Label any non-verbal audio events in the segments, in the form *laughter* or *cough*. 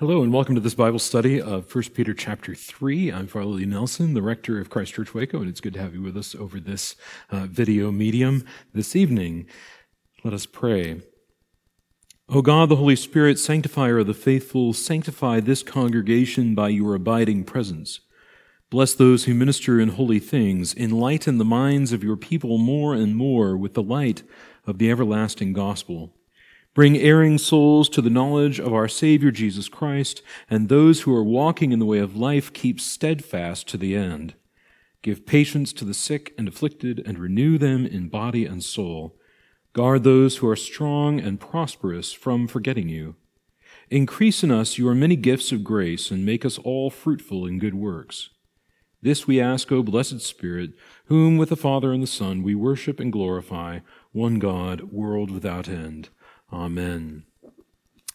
Hello and welcome to this Bible study of 1 Peter chapter 3. I'm Father Lee Nelson, the rector of Christ Church Waco, and it's good to have you with us over this uh, video medium this evening. Let us pray. O God, the Holy Spirit, sanctifier of the faithful, sanctify this congregation by your abiding presence. Bless those who minister in holy things. Enlighten the minds of your people more and more with the light of the everlasting gospel. Bring erring souls to the knowledge of our Savior Jesus Christ, and those who are walking in the way of life keep steadfast to the end. Give patience to the sick and afflicted, and renew them in body and soul. Guard those who are strong and prosperous from forgetting you. Increase in us your many gifts of grace, and make us all fruitful in good works. This we ask, O blessed Spirit, whom with the Father and the Son we worship and glorify, one God, world without end. Amen.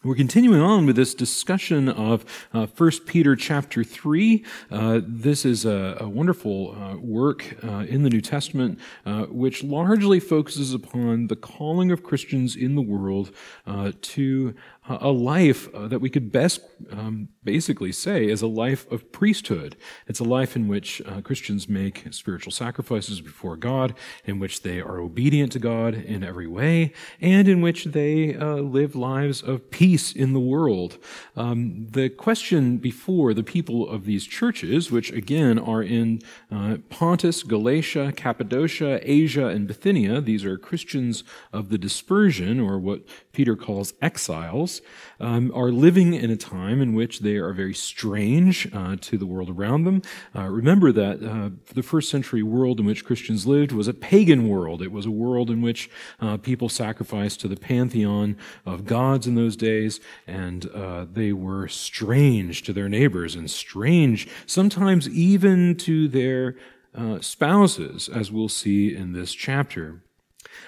We're continuing on with this discussion of uh, 1 Peter chapter 3. Uh, this is a, a wonderful uh, work uh, in the New Testament uh, which largely focuses upon the calling of Christians in the world uh, to a life uh, that we could best um, basically say is a life of priesthood. It's a life in which uh, Christians make spiritual sacrifices before God, in which they are obedient to God in every way, and in which they uh, live lives of peace in the world. Um, the question before the people of these churches, which again are in uh, Pontus, Galatia, Cappadocia, Asia, and Bithynia, these are Christians of the dispersion, or what Peter calls exiles, um, are living in a time in which they are very strange uh, to the world around them. Uh, remember that uh, the first century world in which Christians lived was a pagan world. It was a world in which uh, people sacrificed to the pantheon of gods in those days, and uh, they were strange to their neighbors and strange sometimes even to their uh, spouses, as we'll see in this chapter.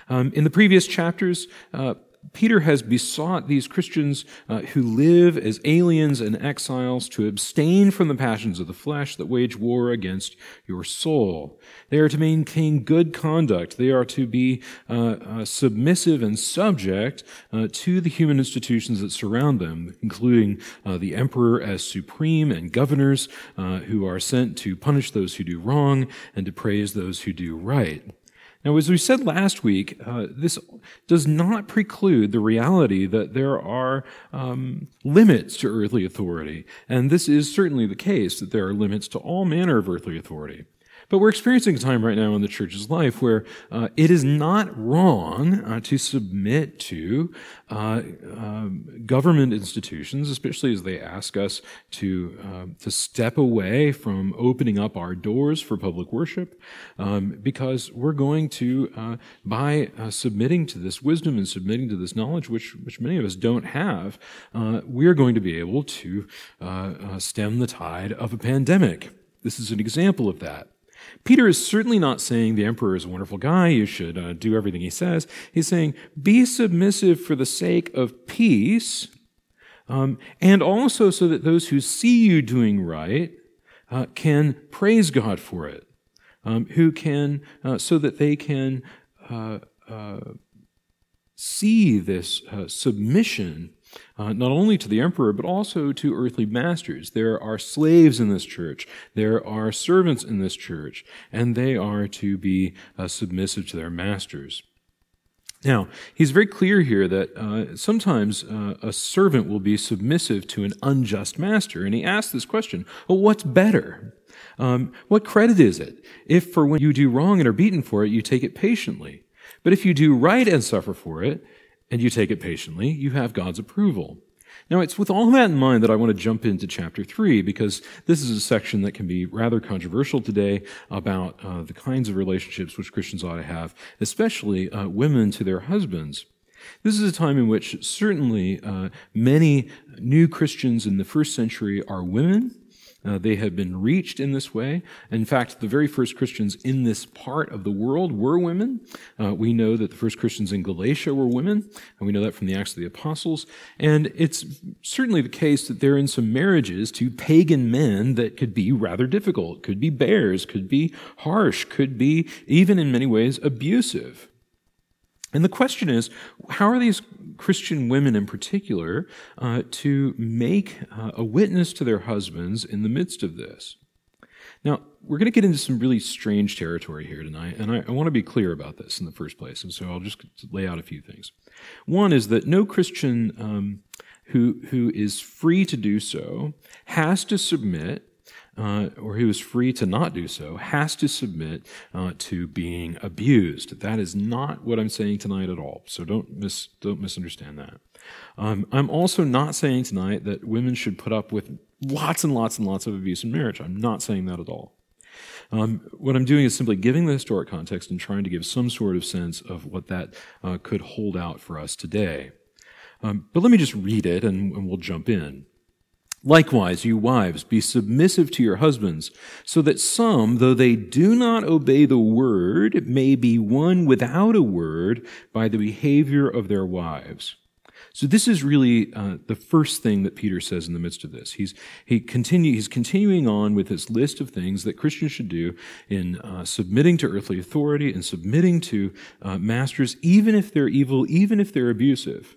Um, in the previous chapters, uh, Peter has besought these Christians uh, who live as aliens and exiles to abstain from the passions of the flesh that wage war against your soul. They are to maintain good conduct. They are to be uh, uh, submissive and subject uh, to the human institutions that surround them, including uh, the emperor as supreme and governors uh, who are sent to punish those who do wrong and to praise those who do right. Now, as we said last week, uh, this does not preclude the reality that there are um, limits to earthly authority. And this is certainly the case, that there are limits to all manner of earthly authority. But we're experiencing a time right now in the church's life where uh, it is not wrong uh, to submit to uh, um, government institutions, especially as they ask us to um, to step away from opening up our doors for public worship, um, because we're going to uh, by uh, submitting to this wisdom and submitting to this knowledge, which which many of us don't have, uh, we're going to be able to stem the tide of a pandemic. This is an example of that. Peter is certainly not saying the emperor is a wonderful guy, you should uh, do everything he says. He's saying, be submissive for the sake of peace, um, and also so that those who see you doing right uh, can praise God for it, um, who can, uh, so that they can uh, uh, see this uh, submission uh, not only to the emperor, but also to earthly masters. There are slaves in this church, there are servants in this church, and they are to be uh, submissive to their masters. Now, he's very clear here that uh, sometimes uh, a servant will be submissive to an unjust master, and he asks this question well, what's better? Um, what credit is it if for when you do wrong and are beaten for it, you take it patiently? But if you do right and suffer for it, and you take it patiently, you have God's approval. Now, it's with all that in mind that I want to jump into chapter 3 because this is a section that can be rather controversial today about uh, the kinds of relationships which Christians ought to have, especially uh, women to their husbands. This is a time in which certainly uh, many new Christians in the first century are women, uh, they have been reached in this way. In fact, the very first Christians in this part of the world were women. Uh, we know that the first Christians in Galatia were women, and we know that from the Acts of the Apostles. And it's certainly the case that they're in some marriages to pagan men that could be rather difficult, could be bears, could be harsh, could be even in many ways abusive. And the question is, how are these Christian women in particular uh, to make uh, a witness to their husbands in the midst of this. Now, we're going to get into some really strange territory here tonight, and I, I, want to be clear about this in the first place, and so I'll just lay out a few things. One is that no Christian um, who, who is free to do so has to submit uh, or who is free to not do so, has to submit uh, to being abused. That is not what I'm saying tonight at all. So don't mis- don't misunderstand that. Um, I'm also not saying tonight that women should put up with lots and lots and lots of abuse in marriage. I'm not saying that at all. Um, what I'm doing is simply giving the historic context and trying to give some sort of sense of what that uh, could hold out for us today. Um, but let me just read it and, and we'll jump in. Likewise, you wives, be submissive to your husbands, so that some, though they do not obey the word, may be won without a word by the behavior of their wives. So this is really uh, the first thing that Peter says in the midst of this. He's he continue he's continuing on with this list of things that Christians should do in uh, submitting to earthly authority and submitting to uh, masters, even if they're evil, even if they're abusive.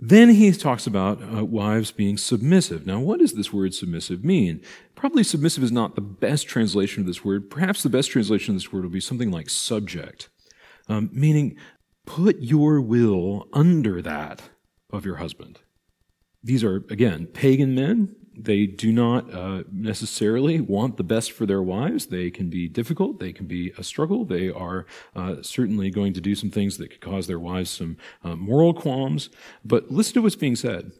Then he talks about uh, wives being submissive. Now, what does this word submissive mean? Probably submissive is not the best translation of this word. Perhaps the best translation of this word will be something like subject, um, meaning put your will under that of your husband. These are, again, pagan men they do not uh, necessarily want the best for their wives. They can be difficult. They can be a struggle. They are uh, certainly going to do some things that could cause their wives some uh, moral qualms. But listen to what's being said.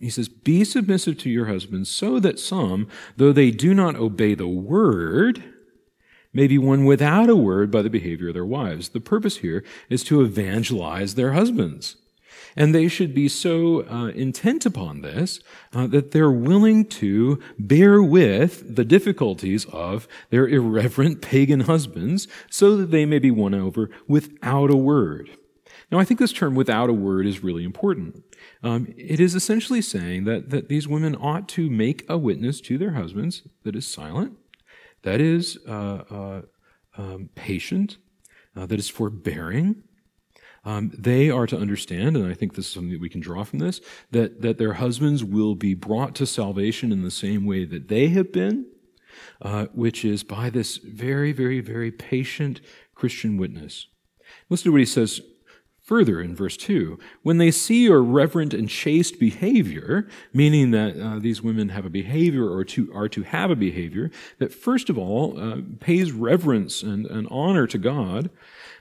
He says, Be submissive to your husbands, so that some, though they do not obey the word, may be won without a word by the behavior of their wives. The purpose here is to evangelize their husbands. And they should be so uh, intent upon this uh, that they're willing to bear with the difficulties of their irreverent pagan husbands so that they may be won over without a word. Now, I think this term without a word is really important. Um, it is essentially saying that, that these women ought to make a witness to their husbands that is silent, that is uh, uh um, patient, uh, that is forbearing, um, they are to understand, and I think this is something that we can draw from this, that, that their husbands will be brought to salvation in the same way that they have been, uh, which is by this very, very, very patient Christian witness. Listen to what he says further in verse 2 when they see your reverent and chaste behavior meaning that uh, these women have a behavior or to, are to have a behavior that first of all uh, pays reverence and, and honor to god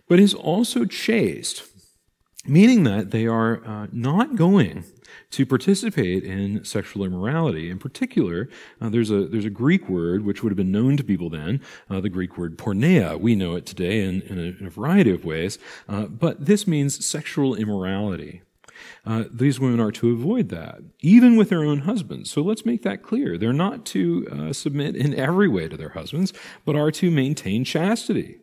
but is also chaste meaning that they are uh, not going to participate in sexual immorality. In particular, uh, there's a there's a Greek word which would have been known to people then, uh, the Greek word porneia. We know it today in, in, a, in a variety of ways, uh, but this means sexual immorality. Uh, these women are to avoid that, even with their own husbands. So let's make that clear. They're not to uh, submit in every way to their husbands, but are to maintain chastity.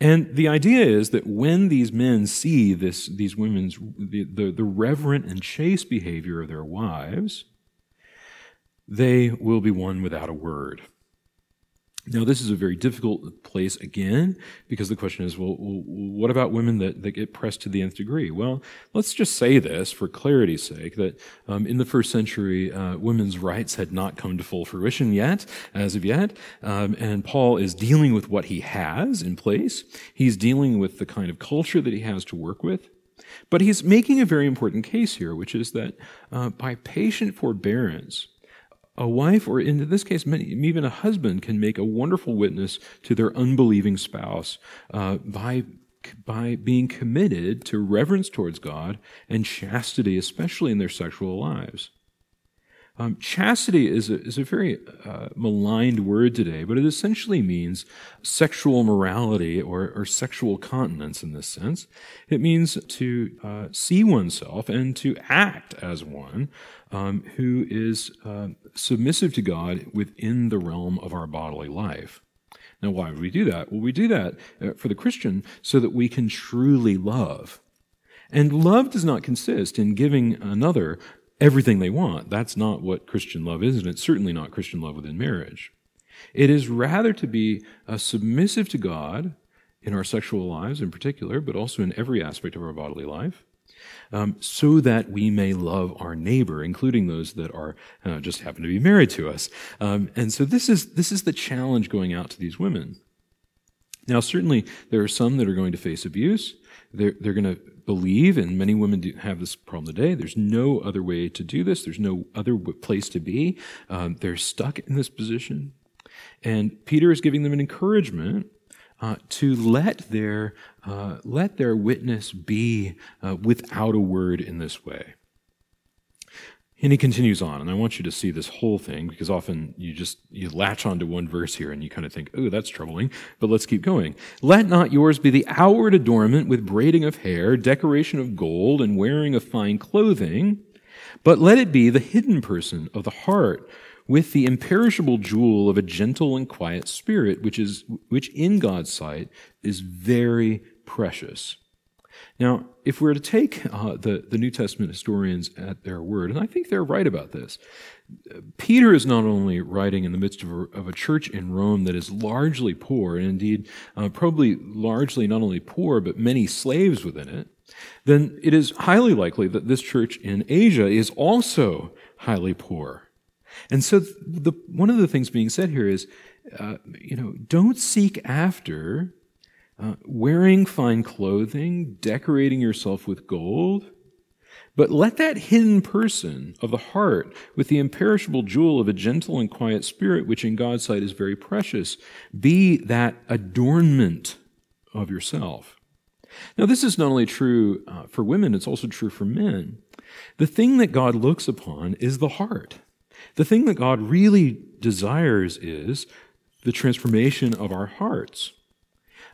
And the idea is that when these men see this, these women's, the, the, the reverent and chaste behavior of their wives, they will be won without a word. Now, this is a very difficult place again, because the question is, well, what about women that, that get pressed to the nth degree? Well, let's just say this for clarity's sake that um, in the first century, uh, women's rights had not come to full fruition yet, as of yet, um, and Paul is dealing with what he has in place. He's dealing with the kind of culture that he has to work with. But he's making a very important case here, which is that uh, by patient forbearance, a wife, or in this case, even a husband, can make a wonderful witness to their unbelieving spouse uh, by by being committed to reverence towards God and chastity, especially in their sexual lives. Um, chastity is a, is a very uh, maligned word today, but it essentially means sexual morality or, or sexual continence in this sense. It means to uh, see oneself and to act as one um, who is uh, submissive to God within the realm of our bodily life. Now, why would we do that? Well, we do that uh, for the Christian so that we can truly love. And love does not consist in giving another everything they want. That's not what Christian love is, and it's certainly not Christian love within marriage. It is rather to be uh, submissive to God in our sexual lives in particular, but also in every aspect of our bodily life, um, so that we may love our neighbor, including those that are uh, just happen to be married to us. Um, and so this is this is the challenge going out to these women. Now, certainly there are some that are going to face abuse. They're, they're going to believe, and many women do have this problem today. There's no other way to do this. There's no other place to be. Um, they're stuck in this position. And Peter is giving them an encouragement uh, to let their, uh, let their witness be uh, without a word in this way. And he continues on, and I want you to see this whole thing because often you just you latch onto one verse here and you kind of think, "Oh, that's troubling." But let's keep going. Let not yours be the outward adornment with braiding of hair, decoration of gold, and wearing of fine clothing, but let it be the hidden person of the heart, with the imperishable jewel of a gentle and quiet spirit, which is which in God's sight is very precious. Now, if we're to take uh, the, the New Testament historians at their word, and I think they're right about this, Peter is not only writing in the midst of a, of a church in Rome that is largely poor, and indeed uh, probably largely not only poor, but many slaves within it, then it is highly likely that this church in Asia is also highly poor. And so the, one of the things being said here is, uh, you know, don't seek after uh, wearing fine clothing, decorating yourself with gold. But let that hidden person of the heart, with the imperishable jewel of a gentle and quiet spirit, which in God's sight is very precious, be that adornment of yourself. Now, this is not only true uh, for women, it's also true for men. The thing that God looks upon is the heart. The thing that God really desires is the transformation of our hearts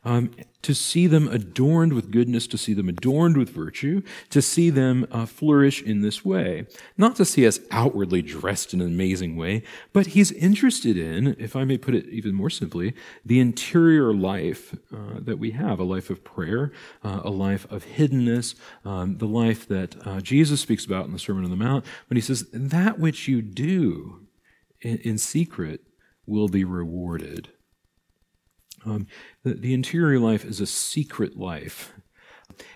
um, to see them adorned with goodness, to see them adorned with virtue, to see them uh, flourish in this way. Not to see us outwardly dressed in an amazing way, but he's interested in, if I may put it even more simply, the interior life uh, that we have a life of prayer, uh, a life of hiddenness, um, the life that uh, Jesus speaks about in the Sermon on the Mount, when he says, That which you do in, in secret will be rewarded. Um, the, the interior life is a secret life.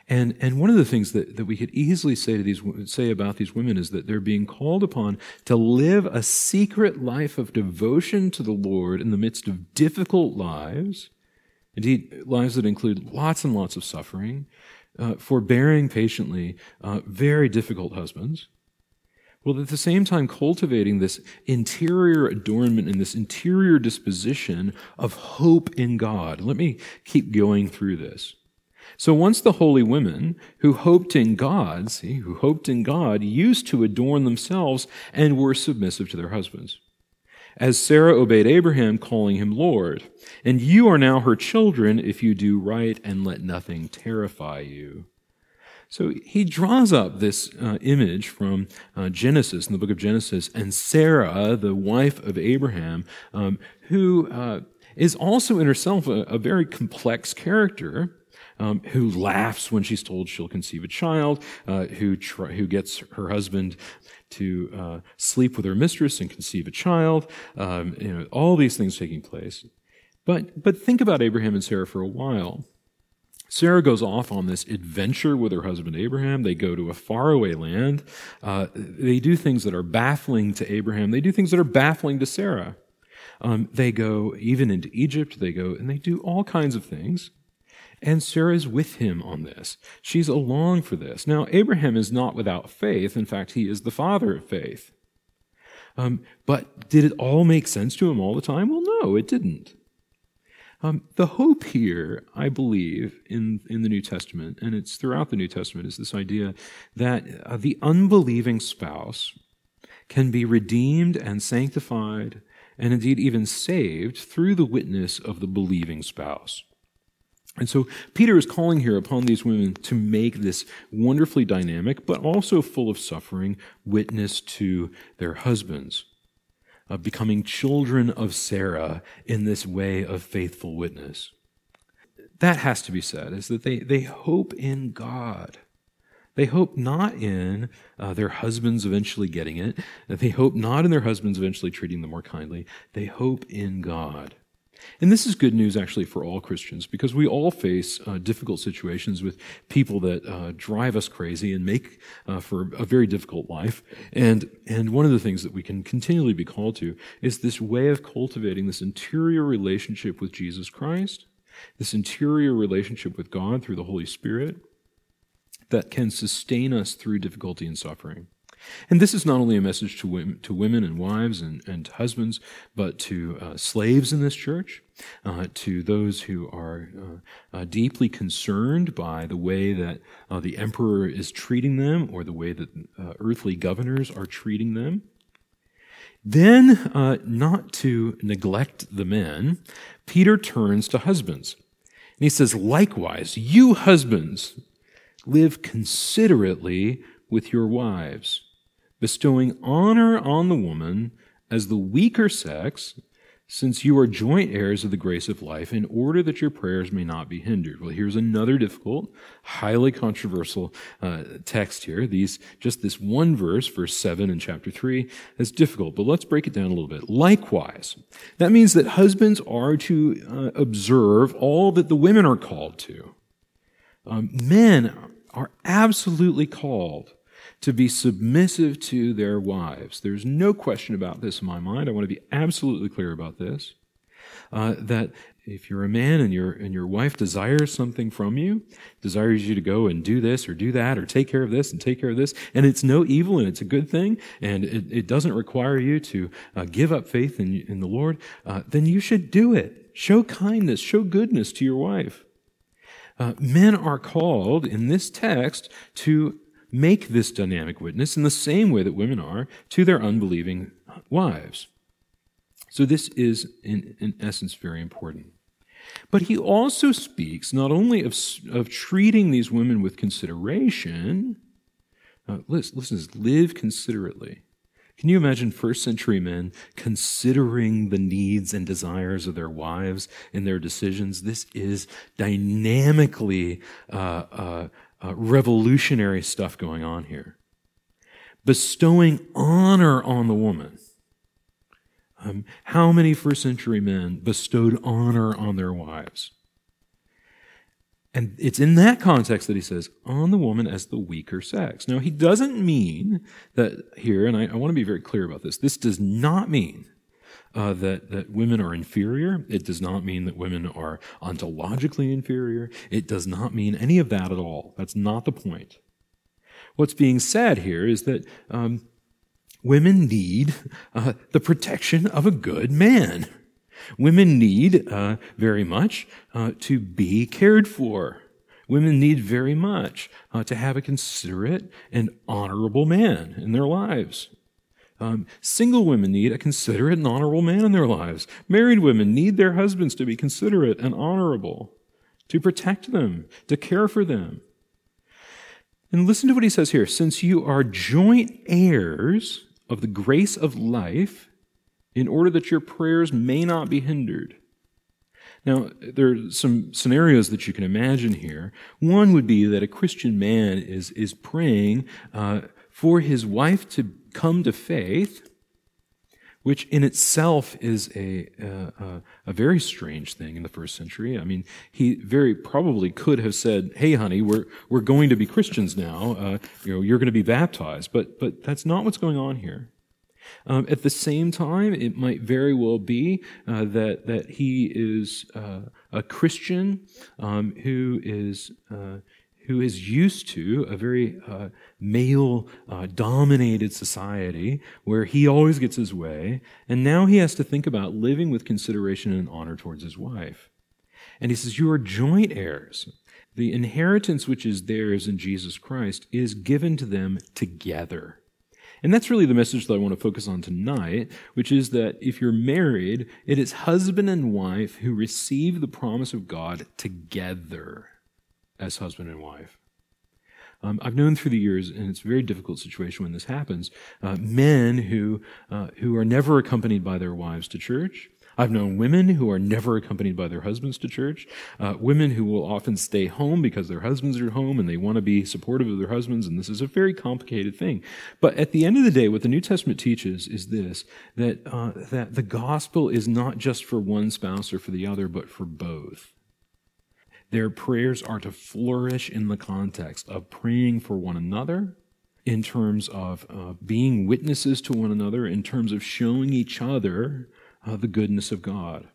And, and one of the things that, that we could easily say to these say about these women is that they're being called upon to live a secret life of devotion to the Lord in the midst of difficult lives, indeed lives that include lots and lots of suffering, uh, forbearing patiently uh, very difficult husbands, well, at the same time, cultivating this interior adornment and this interior disposition of hope in God. Let me keep going through this. So once the holy women who hoped in God, see, who hoped in God, used to adorn themselves and were submissive to their husbands. As Sarah obeyed Abraham, calling him Lord. And you are now her children if you do right and let nothing terrify you. So he draws up this uh, image from uh, Genesis, in the book of Genesis, and Sarah, the wife of Abraham, um, who uh, is also in herself a, a very complex character. Um, who laughs when she's told she'll conceive a child, uh, who, tr- who gets her husband to uh, sleep with her mistress and conceive a child, um, you know, all these things taking place. But, but think about Abraham and Sarah for a while. Sarah goes off on this adventure with her husband Abraham. They go to a faraway land. Uh, they do things that are baffling to Abraham. They do things that are baffling to Sarah. Um, they go even into Egypt. They go and they do all kinds of things. And Sarah is with him on this. She's along for this. Now, Abraham is not without faith. In fact, he is the father of faith. Um, but did it all make sense to him all the time? Well, no, it didn't. Um, the hope here, I believe, in, in the New Testament, and it's throughout the New Testament, is this idea that uh, the unbelieving spouse can be redeemed and sanctified, and indeed even saved through the witness of the believing spouse. And so Peter is calling here upon these women to make this wonderfully dynamic, but also full of suffering, witness to their husbands of becoming children of Sarah in this way of faithful witness. That has to be said, is that they, they hope in God. They hope not in uh, their husbands eventually getting it. They hope not in their husbands eventually treating them more kindly. They hope in God. And this is good news actually for all Christians because we all face uh, difficult situations with people that uh, drive us crazy and make uh, for a very difficult life. And, and one of the things that we can continually be called to is this way of cultivating this interior relationship with Jesus Christ, this interior relationship with God through the Holy Spirit that can sustain us through difficulty and suffering. And this is not only a message to women, to women and wives and, and husbands, but to uh, slaves in this church, uh, to those who are uh, uh deeply concerned by the way that uh, the emperor is treating them or the way that uh, earthly governors are treating them. Then, not to neglect the men, Peter turns to husbands. And he says, Likewise, you husbands, live considerately with your wives bestowing honor on the woman as the weaker sex, since you are joint heirs of the grace of life, in order that your prayers may not be hindered. Well, here's another difficult, highly controversial uh, text here. These, just this one verse, verse 7 in chapter 3, is difficult, but let's break it down a little bit. Likewise, that means that husbands are to uh, observe all that the women are called to. Um, men are absolutely called to be submissive to their wives. There's no question about this in my mind. I want to be absolutely clear about this. Uh, that if you're a man and your and your wife desires something from you, desires you to go and do this or do that or take care of this and take care of this, and it's no evil and it's a good thing, and it, it doesn't require you to uh, give up faith in, in the Lord, uh, then you should do it. Show kindness, show goodness to your wife. Uh, men are called in this text to make this dynamic witness in the same way that women are to their unbelieving wives. So, this is, in, in essence, very important. But he also speaks not only of, of treating these women with consideration, uh, listen, listen, live considerately. Can you imagine first century men considering the needs and desires of their wives in their decisions? This is dynamically uh, uh, uh, revolutionary stuff going on here. Bestowing honor on the woman. Um, how many first century men bestowed honor on their wives? And it's in that context that he says, on the woman as the weaker sex. Now, he doesn't mean that here, and I, I want to be very clear about this, this does not mean uh, that, that women are inferior. It does not mean that women are ontologically inferior. It does not mean any of that at all. That's not the point. What's being said here is that um, women need uh, the protection of a good man. Women need uh, very much uh, to be cared for. Women need very much uh, to have a considerate and honorable man in their lives. Um, single women need a considerate and honorable man in their lives. Married women need their husbands to be considerate and honorable, to protect them, to care for them. And listen to what he says here. Since you are joint heirs of the grace of life, in order that your prayers may not be hindered. Now, there are some scenarios that you can imagine here. One would be that a Christian man is, is praying uh, for his wife to come to faith, which in itself is a, a, a, very strange thing in the first century. I mean, he very probably could have said, "Hey, honey, we're we're going to be Christians now. Uh, you know, you're going to be baptized." But but that's not what's going on here. Um, at the same time, it might very well be uh, that that he is uh, a Christian um, who is uh, who is used to a very uh, male uh, dominated society where he always gets his way, and now he has to think about living with consideration and honor towards his wife. And he says, You are joint heirs. The inheritance which is theirs in Jesus Christ is given to them together. And that's really the message that I want to focus on tonight, which is that if you're married, it is husband and wife who receive the promise of God together as husband and wife. Um, I've known through the years, and it's a very difficult situation when this happens, uh, men who, uh, who are never accompanied by their wives to church. I've known women who are never accompanied by their husbands to church, uh, women who will often stay home because their husbands are home and they want to be supportive of their husbands, and this is a very complicated thing. But at the end of the day, what the New Testament teaches is this that, uh, that the gospel is not just for one spouse or for the other, but for both. Their prayers are to flourish in the context of praying for one another in terms of uh, being witnesses to one another, in terms of showing each other uh, the goodness of God.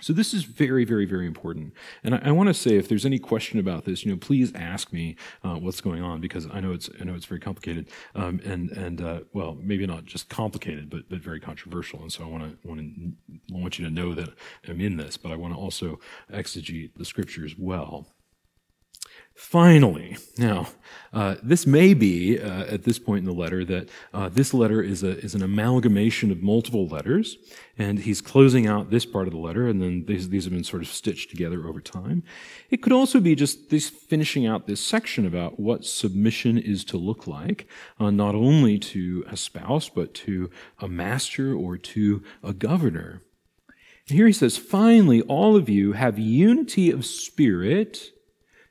So this is very, very, very important. And I, I want to say, if there's any question about this, you know, please ask me uh, what's going on because I know it's I know it's very complicated um, and and uh, well, maybe not just complicated, but but very controversial. And so I want to want to want you to know that I'm in this, but I want to also exegete the scriptures well. Finally, now, uh, this may be uh, at this point in the letter that uh, this letter is, a, is an amalgamation of multiple letters, and he's closing out this part of the letter, and then these, these have been sort of stitched together over time. It could also be just this finishing out this section about what submission is to look like, uh, not only to a spouse, but to a master or to a governor. And here he says, finally, all of you have unity of spirit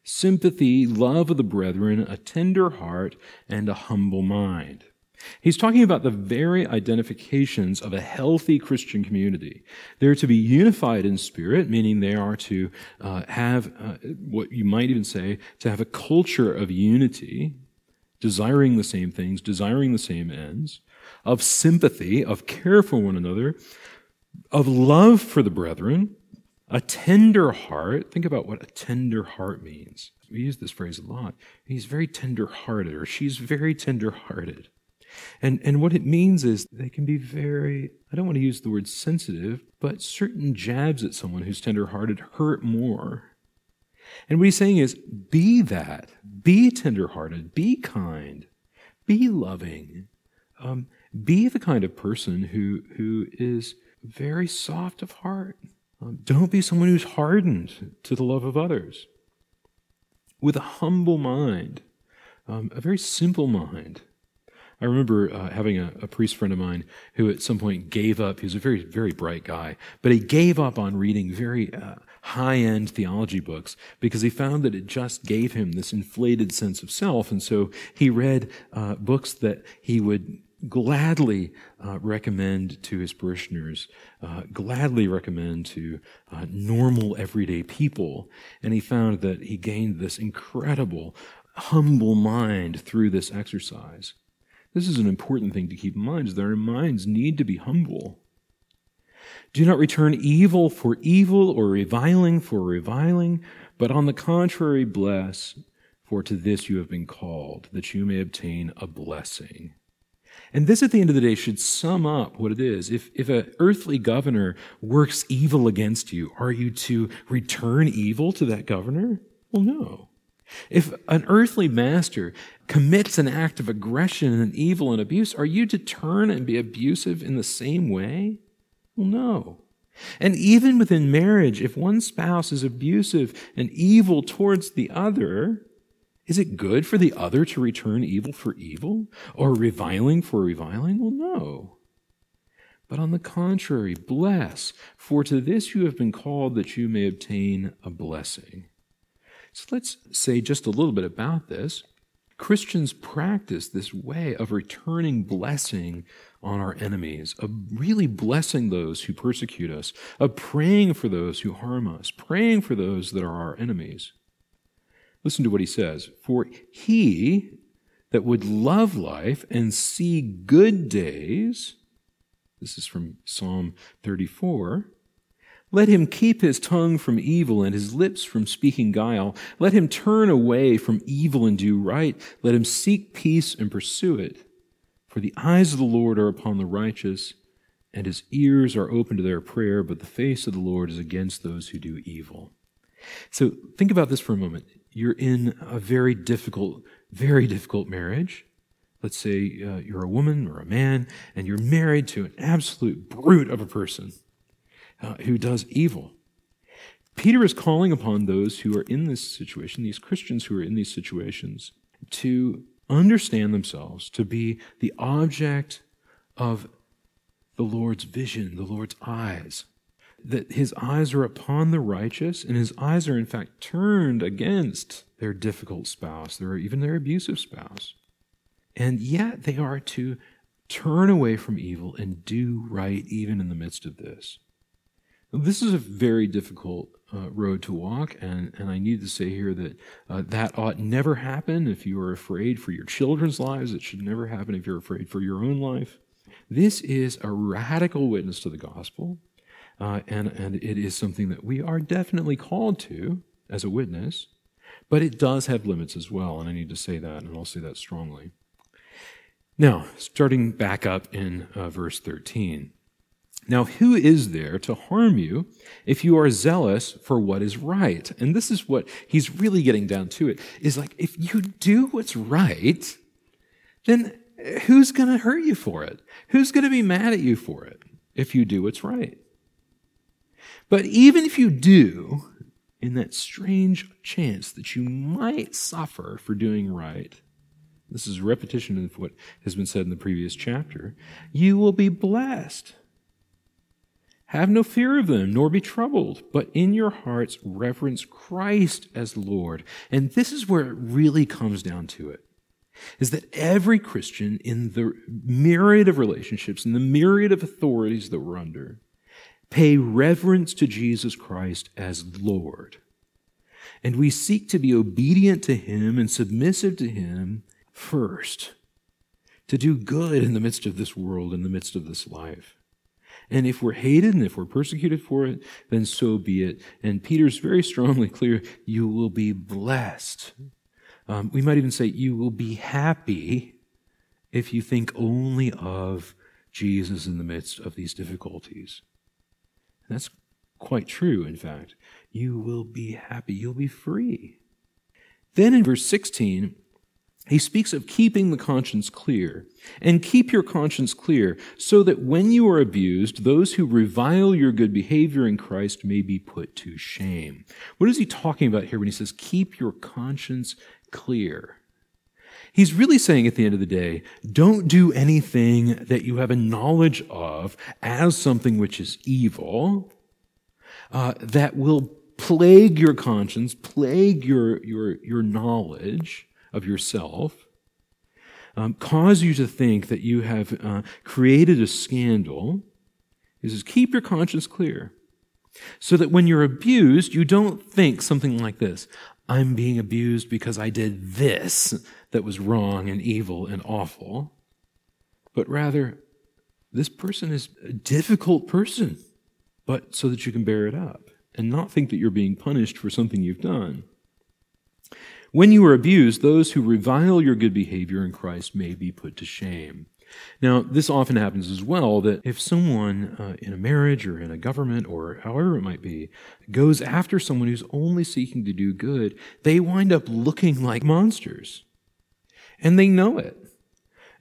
sympathy, love of the brethren, a tender heart, and a humble mind. He's talking about the very identifications of a healthy Christian community. They're to be unified in spirit, meaning they are to uh, have uh, what you might even say to have a culture of unity, desiring the same things, desiring the same ends, of sympathy, of care for one another, of love for the brethren, a tender heart, think about what a tender heart means. We use this phrase a lot. He's very tender hearted, or she's very tender hearted. And, and what it means is they can be very, I don't want to use the word sensitive, but certain jabs at someone who's tender hearted hurt more. And what he's saying is be that, be tender hearted, be kind, be loving, um, be the kind of person who, who is very soft of heart. Um, don't be someone who's hardened to the love of others. With a humble mind, um, a very simple mind. I remember uh, having a, a, priest friend of mine who at some point gave up. He was a very, very bright guy, but he gave up on reading very uh, high end theology books because he found that it just gave him this inflated sense of self. And so he read uh, books that he would gladly uh, recommend to his parishioners, uh, gladly recommend to uh, normal everyday people. And he found that he gained this incredible, humble mind through this exercise. This is an important thing to keep in mind, is that our minds need to be humble. Do not return evil for evil or reviling for reviling, but on the contrary, bless, for to this you have been called, that you may obtain a blessing. And this, at the end of the day, should sum up what it is. If, if an earthly governor works evil against you, are you to return evil to that governor? Well, no. If an earthly master commits an act of aggression and evil and abuse, are you to turn and be abusive in the same way? Well, no. And even within marriage, if one spouse is abusive and evil towards the other, is it good for the other to return evil for evil or reviling for reviling? Well, no. But on the contrary, bless, for to this you have been called that you may obtain a blessing. So let's say just a little bit about this. Christians practice this way of returning blessing on our enemies, of really blessing those who persecute us, of praying for those who harm us, praying for those that are our enemies. Listen to what he says. For he that would love life and see good days, this is from Psalm 34, let him keep his tongue from evil and his lips from speaking guile. Let him turn away from evil and do right. Let him seek peace and pursue it. For the eyes of the Lord are upon the righteous, and his ears are open to their prayer, but the face of the Lord is against those who do evil. So think about this for a moment you're in a very difficult, very difficult marriage. Let's say uh, you're a woman or a man, and you're married to an absolute brute of a person uh, who does evil. Peter is calling upon those who are in this situation, these Christians who are in these situations, to understand themselves to be the object of the Lord's vision, the Lord's eyes. That his eyes are upon the righteous, and his eyes are in fact turned against their difficult spouse, their even their abusive spouse. And yet they are to turn away from evil and do right even in the midst of this. This is a very difficult uh, road to walk, and, and I need to say here that uh, that ought never happen if you are afraid for your children's lives. It should never happen if you're afraid for your own life. This is a radical witness to the gospel, uh, and, and it is something that we are definitely called to as a witness, but it does have limits as well, and I need to say that, and I'll say that strongly. Now, starting back up in uh, verse 13. Now, who is there to harm you if you are zealous for what is right? And this is what he's really getting down to it is like, if you do what's right, then who's going to hurt you for it? Who's going to be mad at you for it if you do what's right? But even if you do, in that strange chance that you might suffer for doing right, this is repetition of what has been said in the previous chapter, you will be blessed. Have no fear of them, nor be troubled, but in your hearts reverence Christ as Lord. And this is where it really comes down to it is that every Christian in the myriad of relationships and the myriad of authorities that we're under pay reverence to Jesus Christ as Lord. And we seek to be obedient to Him and submissive to Him first, to do good in the midst of this world, in the midst of this life. And if we're hated and if we're persecuted for it, then so be it. And Peter's very strongly clear you will be blessed um, we might even say you will be happy if you think only of Jesus in the midst of these difficulties. That's quite true, in fact. You will be happy. You'll be free. Then in verse 16, he speaks of keeping the conscience clear. And keep your conscience clear so that when you are abused, those who revile your good behavior in Christ may be put to shame. What is he talking about here when he says, keep your conscience clear. He's really saying at the end of the day, don't do anything that you have a knowledge of as something which is evil, uh, that will plague your conscience, plague your, your, your knowledge of yourself, um, cause you to think that you have uh, created a scandal. He says, keep your conscience clear. So that when you're abused, you don't think something like this I'm being abused because I did this that was wrong and evil and awful, but rather, this person is a difficult person, but so that you can bear it up and not think that you're being punished for something you've done. When you are abused, those who revile your good behavior in Christ may be put to shame. Now, this often happens as well that if someone uh, in a marriage or in a government or however it might be goes after someone who's only seeking to do good, they wind up looking like monsters. And they know it.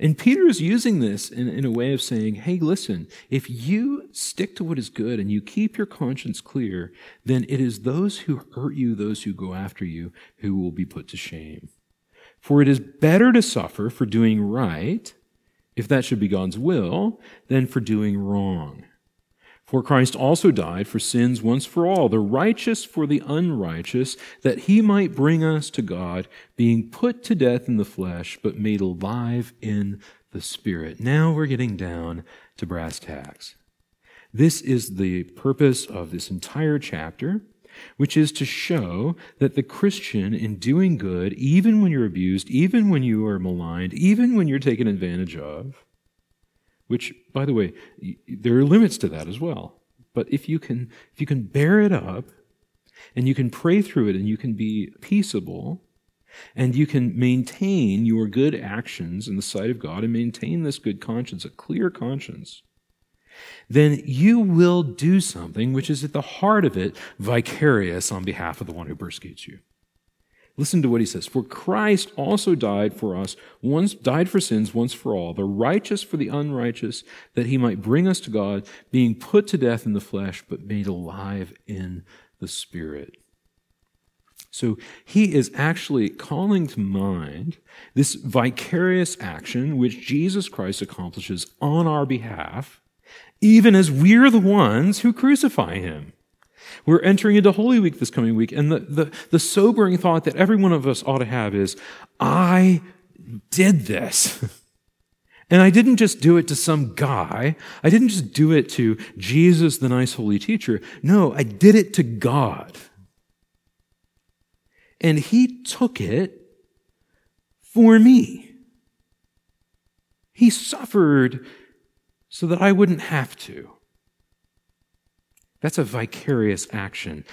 And Peter is using this in, in a way of saying, hey, listen, if you stick to what is good and you keep your conscience clear, then it is those who hurt you, those who go after you, who will be put to shame. For it is better to suffer for doing right if that should be God's will, then for doing wrong. For Christ also died for sins once for all, the righteous for the unrighteous, that he might bring us to God, being put to death in the flesh, but made alive in the Spirit. Now we're getting down to brass tacks. This is the purpose of this entire chapter which is to show that the Christian, in doing good, even when you're abused, even when you are maligned, even when you're taken advantage of, which, by the way, there are limits to that as well. But if you can, if you can bear it up, and you can pray through it, and you can be peaceable, and you can maintain your good actions in the sight of God, and maintain this good conscience, a clear conscience, then you will do something which is at the heart of it vicarious on behalf of the one who persecutes you. Listen to what he says. For Christ also died for us, once died for sins once for all, the righteous for the unrighteous, that he might bring us to God, being put to death in the flesh, but made alive in the spirit. So he is actually calling to mind this vicarious action which Jesus Christ accomplishes on our behalf even as we're the ones who crucify him. We're entering into Holy Week this coming week, and the, the, the sobering thought that every one of us ought to have is, I did this. *laughs* And I didn't just do it to some guy. I didn't just do it to Jesus, the nice holy teacher. No, I did it to God. And he took it for me. He suffered so that I wouldn't have to. That's a vicarious action.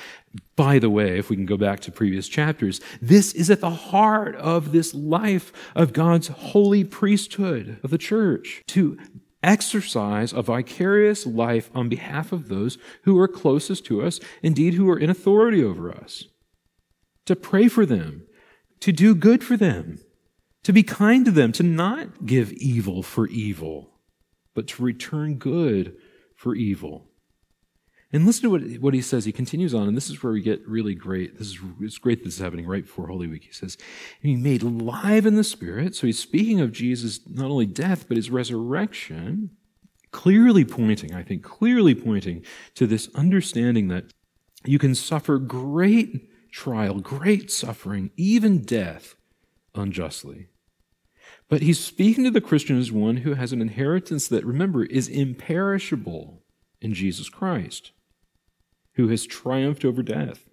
By the way, if we can go back to previous chapters, this is at the heart of this life of God's holy priesthood of the church to exercise a vicarious life on behalf of those who are closest to us, indeed, who are in authority over us, to pray for them, to do good for them, to be kind to them, to not give evil for evil, but to return good for evil. And listen to what, what he says. He continues on, and this is where we get really great. This is it's great this is happening right before Holy Week. He says, He made alive in the Spirit. So he's speaking of Jesus' not only death, but his resurrection, clearly pointing, I think, clearly pointing to this understanding that you can suffer great trial, great suffering, even death unjustly. But he's speaking to the Christian as one who has an inheritance that, remember, is imperishable in Jesus Christ who has triumphed over death.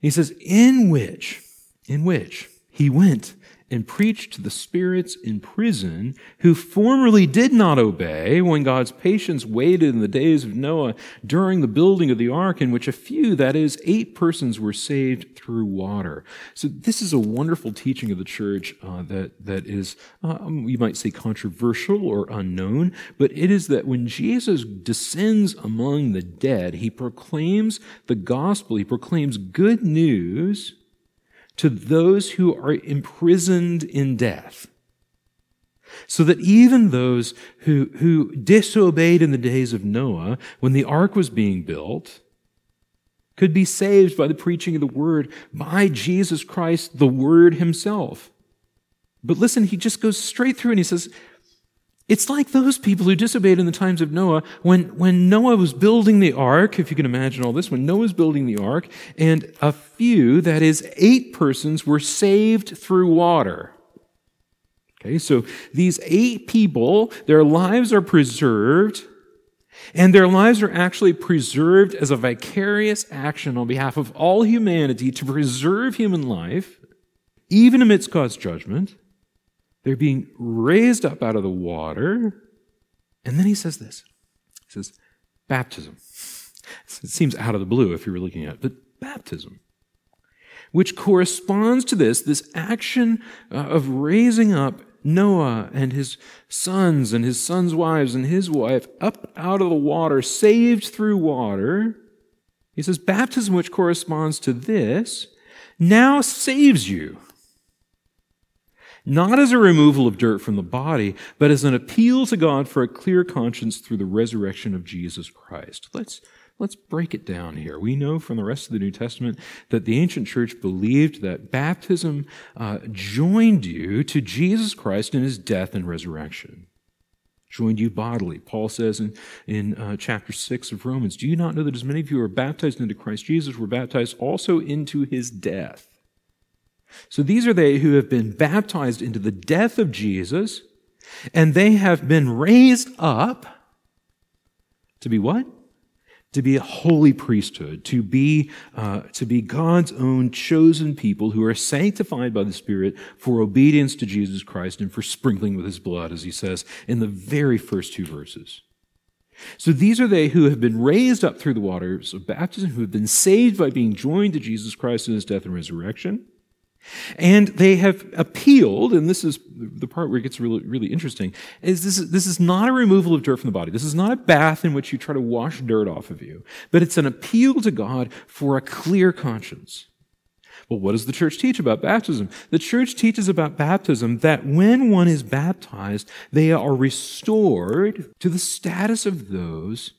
He says, in which, in which he went and preached to the spirits in prison who formerly did not obey when God's patience waited in the days of Noah during the building of the ark, in which a few, that is, eight persons, were saved through water. So this is a wonderful teaching of the church uh, that that is, um, you might say, controversial or unknown, but it is that when Jesus descends among the dead, he proclaims the gospel. He proclaims good news to those who are imprisoned in death. So that even those who, who disobeyed in the days of Noah, when the ark was being built, could be saved by the preaching of the word, by Jesus Christ, the word himself. But listen, he just goes straight through and he says, it's like those people who disobeyed in the times of Noah when, when Noah was building the ark, if you can imagine all this, when Noah was building the ark, and a few, that is, eight persons, were saved through water. Okay, so these eight people, their lives are preserved, and their lives are actually preserved as a vicarious action on behalf of all humanity to preserve human life, even amidst God's judgment. They're being raised up out of the water. And then he says this He says, baptism. It seems out of the blue if you were looking at it, but baptism, which corresponds to this, this action uh, of raising up Noah and his sons and his sons' wives and his wife up out of the water, saved through water. He says, baptism, which corresponds to this, now saves you not as a removal of dirt from the body, but as an appeal to God for a clear conscience through the resurrection of Jesus Christ. Let's, let's break it down here. We know from the rest of the New Testament that the ancient church believed that baptism uh, joined you to Jesus Christ in his death and resurrection. Joined you bodily. Paul says in, in uh, chapter 6 of Romans, Do you not know that as many of you are baptized into Christ Jesus were baptized also into his death? So these are they who have been baptized into the death of Jesus, and they have been raised up to be what? To be a holy priesthood, to be, uh, to be God's own chosen people who are sanctified by the Spirit for obedience to Jesus Christ and for sprinkling with his blood, as he says in the very first two verses. So these are they who have been raised up through the waters of baptism, who have been saved by being joined to Jesus Christ in his death and resurrection. And they have appealed, and this is the part where it gets really, really interesting, is this, this is not a removal of dirt from the body. This is not a bath in which you try to wash dirt off of you, but it's an appeal to God for a clear conscience. Well, what does the church teach about baptism? The church teaches about baptism that when one is baptized, they are restored to the status of those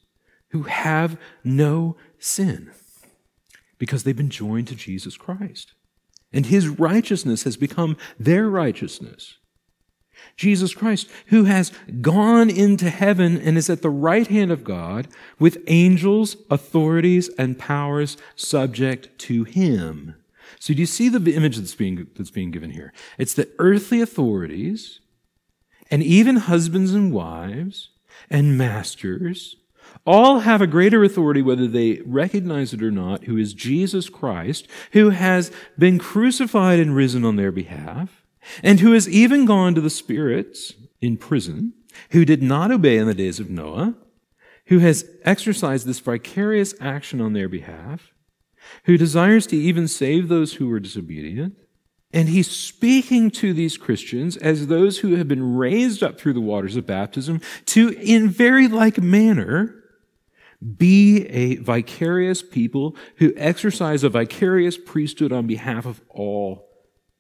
who have no sin because they've been joined to Jesus Christ and his righteousness has become their righteousness. Jesus Christ, who has gone into heaven and is at the right hand of God with angels, authorities, and powers subject to him. So do you see the image that's being, that's being given here? It's that earthly authorities and even husbands and wives and masters all have a greater authority whether they recognize it or not, who is Jesus Christ, who has been crucified and risen on their behalf and who has even gone to the spirits in prison, who did not obey in the days of Noah, who has exercised this vicarious action on their behalf, who desires to even save those who were disobedient. And he's speaking to these Christians as those who have been raised up through the waters of baptism to, in very like manner, be a vicarious people who exercise a vicarious priesthood on behalf of all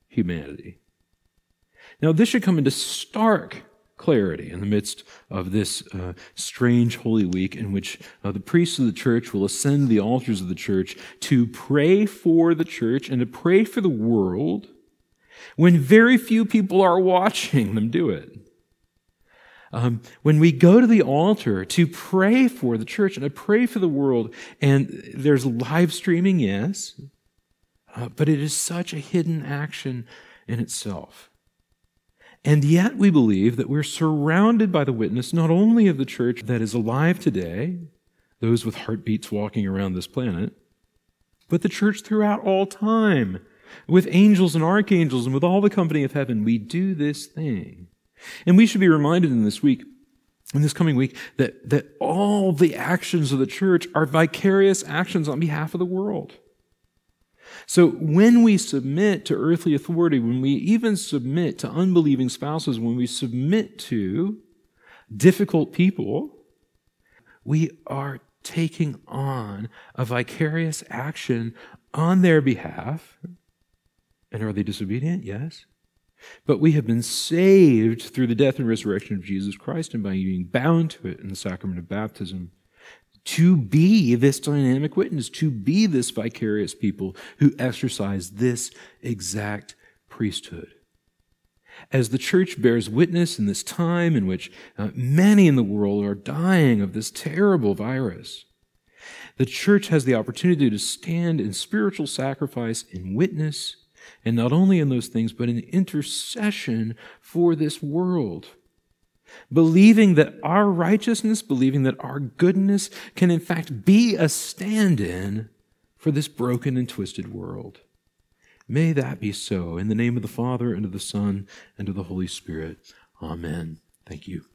humanity. Now, this should come into stark clarity in the midst of this uh, strange Holy Week in which uh, the priests of the church will ascend the altars of the church to pray for the church and to pray for the world when very few people are *laughs* watching them do it. Um, when we go to the altar to pray for the church and to pray for the world, and there's live streaming, yes, uh, but it is such a hidden action in itself. And yet we believe that we're surrounded by the witness not only of the church that is alive today, those with heartbeats walking around this planet, but the church throughout all time, with angels and archangels and with all the company of heaven. We do this thing. And we should be reminded in this week, in this coming week, that, that all the actions of the church are vicarious actions on behalf of the world. So when we submit to earthly authority, when we even submit to unbelieving spouses, when we submit to difficult people, we are taking on a vicarious action on their behalf. And are they disobedient? Yes. But we have been saved through the death and resurrection of Jesus Christ and by being bound to it in the sacrament of baptism to be this dynamic witness, to be this vicarious people who exercise this exact priesthood. As the church bears witness in this time in which uh, many in the world are dying of this terrible virus, the church has the opportunity to stand in spiritual sacrifice, in witness, and not only in those things, but in intercession for this world believing that our righteousness, believing that our goodness can in fact be a stand in for this broken and twisted world. May that be so. In the name of the Father, and of the Son, and of the Holy Spirit. Amen. Thank you.